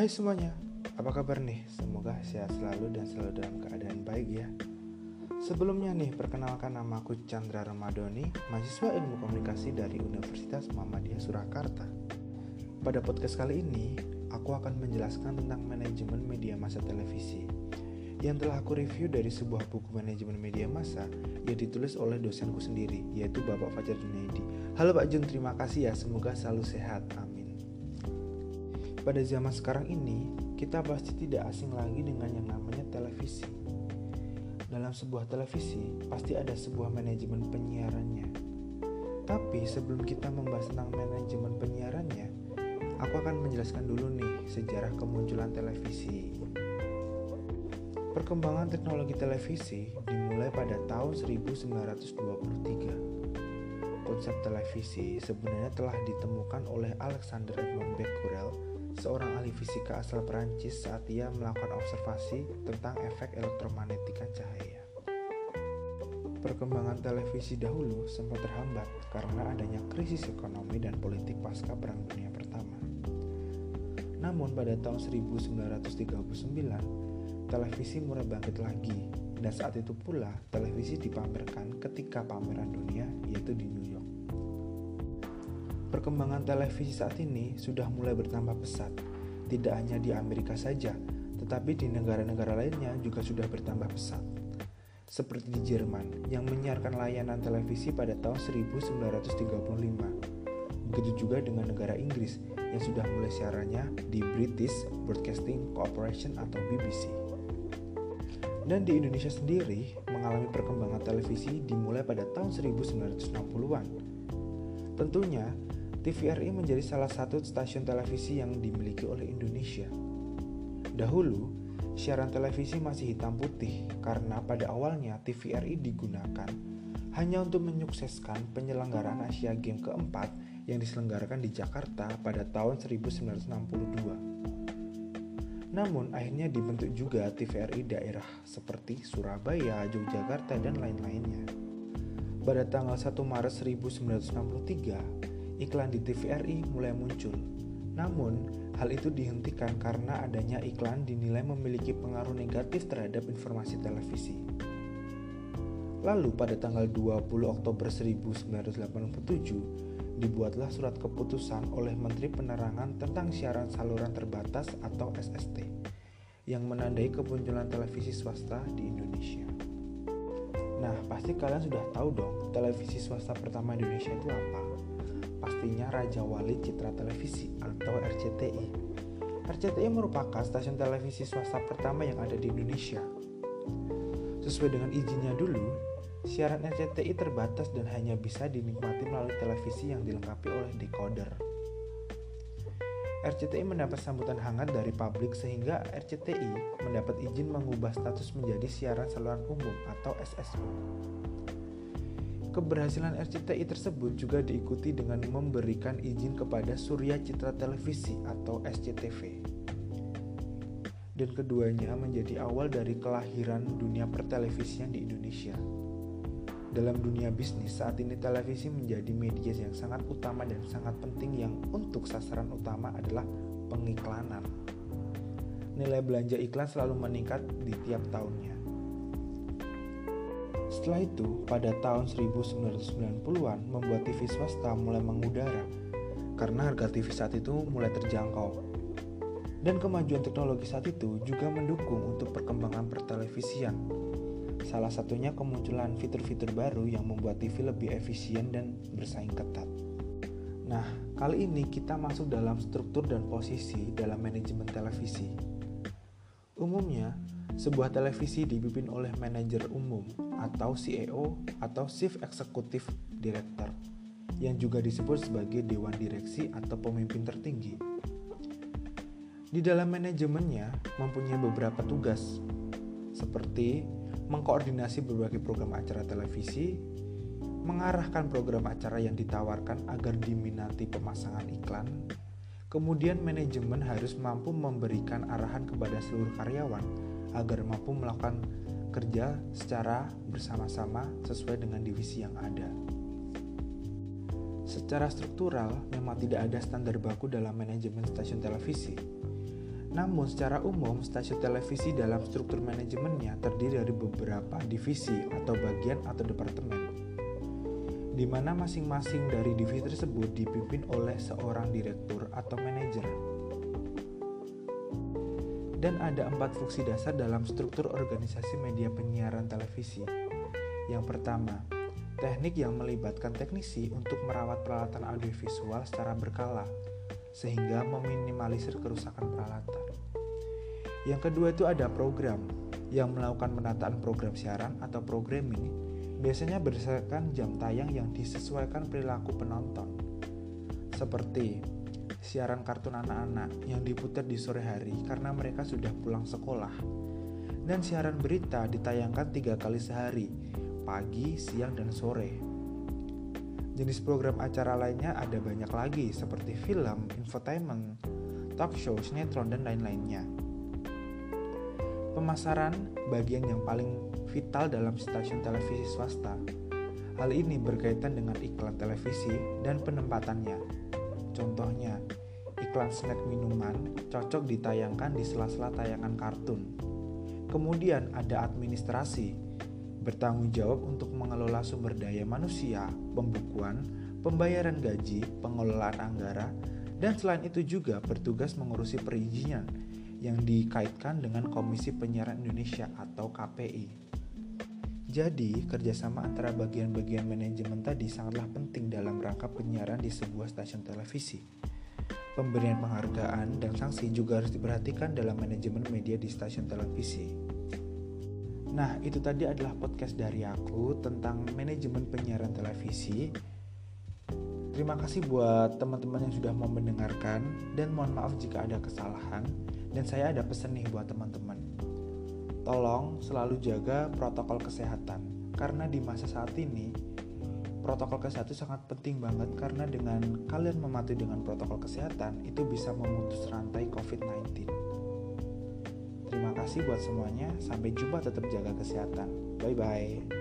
Hai semuanya, apa kabar nih? Semoga sehat selalu dan selalu dalam keadaan baik ya. Sebelumnya nih, perkenalkan nama aku Chandra Ramadoni, mahasiswa ilmu komunikasi dari Universitas Muhammadiyah Surakarta. Pada podcast kali ini, aku akan menjelaskan tentang manajemen media massa televisi yang telah aku review dari sebuah buku manajemen media massa yang ditulis oleh dosenku sendiri, yaitu Bapak Fajar Junaidi. Halo Pak Jun, terima kasih ya, semoga selalu sehat, amin. Pada zaman sekarang ini, kita pasti tidak asing lagi dengan yang namanya televisi. Dalam sebuah televisi, pasti ada sebuah manajemen penyiarannya. Tapi sebelum kita membahas tentang manajemen penyiarannya, aku akan menjelaskan dulu nih sejarah kemunculan televisi. Perkembangan teknologi televisi dimulai pada tahun 1923. Konsep televisi sebenarnya telah ditemukan oleh Alexander Edmond Becquerel, seorang ahli fisika asal Perancis saat ia melakukan observasi tentang efek elektromagnetika cahaya. Perkembangan televisi dahulu sempat terhambat karena adanya krisis ekonomi dan politik pasca Perang Dunia Pertama. Namun pada tahun 1939, televisi mulai bangkit lagi dan saat itu pula televisi dipamerkan ketika pameran dunia yaitu di New York. Perkembangan televisi saat ini sudah mulai bertambah pesat, tidak hanya di Amerika saja, tetapi di negara-negara lainnya juga sudah bertambah pesat. Seperti di Jerman yang menyiarkan layanan televisi pada tahun 1935. Begitu juga dengan negara Inggris yang sudah mulai siarannya di British Broadcasting Corporation atau BBC. Dan di Indonesia sendiri mengalami perkembangan televisi dimulai pada tahun 1960-an. Tentunya, TVRI menjadi salah satu stasiun televisi yang dimiliki oleh Indonesia. Dahulu, siaran televisi masih hitam putih karena pada awalnya TVRI digunakan hanya untuk menyukseskan penyelenggaraan Asia Games keempat yang diselenggarakan di Jakarta pada tahun 1962. Namun akhirnya dibentuk juga TVRI daerah seperti Surabaya, Yogyakarta, dan lain-lainnya. Pada tanggal 1 Maret 1963, iklan di TVRI mulai muncul. Namun, hal itu dihentikan karena adanya iklan dinilai memiliki pengaruh negatif terhadap informasi televisi. Lalu pada tanggal 20 Oktober 1987, dibuatlah surat keputusan oleh Menteri Penerangan tentang siaran saluran terbatas atau SST yang menandai kemunculan televisi swasta di Indonesia. Nah, pasti kalian sudah tahu dong televisi swasta pertama Indonesia itu apa? Pastinya Raja Wali Citra Televisi atau RCTI. RCTI merupakan stasiun televisi swasta pertama yang ada di Indonesia. Sesuai dengan izinnya dulu, Siaran RCTI terbatas dan hanya bisa dinikmati melalui televisi yang dilengkapi oleh decoder. RCTI mendapat sambutan hangat dari publik sehingga RCTI mendapat izin mengubah status menjadi siaran saluran umum atau SSU. Keberhasilan RCTI tersebut juga diikuti dengan memberikan izin kepada Surya Citra Televisi atau SCTV. Dan keduanya menjadi awal dari kelahiran dunia pertelevisian di Indonesia. Dalam dunia bisnis saat ini televisi menjadi media yang sangat utama dan sangat penting yang untuk sasaran utama adalah pengiklanan. Nilai belanja iklan selalu meningkat di tiap tahunnya. Setelah itu, pada tahun 1990-an membuat TV swasta mulai mengudara karena harga TV saat itu mulai terjangkau. Dan kemajuan teknologi saat itu juga mendukung untuk perkembangan pertelevisian Salah satunya kemunculan fitur-fitur baru yang membuat TV lebih efisien dan bersaing ketat. Nah, kali ini kita masuk dalam struktur dan posisi dalam manajemen televisi. Umumnya, sebuah televisi dipimpin oleh manajer umum atau CEO atau Chief Executive Director yang juga disebut sebagai dewan direksi atau pemimpin tertinggi. Di dalam manajemennya mempunyai beberapa tugas seperti mengkoordinasi berbagai program acara televisi, mengarahkan program acara yang ditawarkan agar diminati pemasangan iklan, kemudian manajemen harus mampu memberikan arahan kepada seluruh karyawan agar mampu melakukan kerja secara bersama-sama sesuai dengan divisi yang ada. Secara struktural, memang tidak ada standar baku dalam manajemen stasiun televisi. Namun secara umum stasiun televisi dalam struktur manajemennya terdiri dari beberapa divisi atau bagian atau departemen di mana masing-masing dari divisi tersebut dipimpin oleh seorang direktur atau manajer. Dan ada empat fungsi dasar dalam struktur organisasi media penyiaran televisi. Yang pertama, teknik yang melibatkan teknisi untuk merawat peralatan audiovisual secara berkala, sehingga meminimalisir kerusakan peralatan. Yang kedua itu ada program, yang melakukan penataan program siaran atau programming, biasanya berdasarkan jam tayang yang disesuaikan perilaku penonton. Seperti siaran kartun anak-anak yang diputar di sore hari karena mereka sudah pulang sekolah. Dan siaran berita ditayangkan tiga kali sehari, pagi, siang, dan sore. Jenis program acara lainnya ada banyak lagi seperti film, infotainment, talk show, sinetron, dan lain-lainnya. Pemasaran bagian yang paling vital dalam stasiun televisi swasta. Hal ini berkaitan dengan iklan televisi dan penempatannya. Contohnya, iklan snack minuman cocok ditayangkan di sela-sela tayangan kartun. Kemudian ada administrasi, bertanggung jawab untuk mengelola sumber daya manusia, pembukuan, pembayaran gaji, pengelolaan anggaran, dan selain itu juga bertugas mengurusi perizinan yang dikaitkan dengan Komisi Penyiaran Indonesia atau KPI. Jadi, kerjasama antara bagian-bagian manajemen tadi sangatlah penting dalam rangka penyiaran di sebuah stasiun televisi. Pemberian penghargaan dan sanksi juga harus diperhatikan dalam manajemen media di stasiun televisi. Nah, itu tadi adalah podcast dari aku tentang manajemen penyiaran televisi. Terima kasih buat teman-teman yang sudah mau mendengarkan dan mohon maaf jika ada kesalahan. Dan saya ada pesan nih buat teman-teman. Tolong selalu jaga protokol kesehatan karena di masa saat ini protokol kesehatan sangat penting banget karena dengan kalian mematuhi dengan protokol kesehatan itu bisa memutus rantai COVID-19. Terima kasih buat semuanya. Sampai jumpa tetap jaga kesehatan. Bye bye.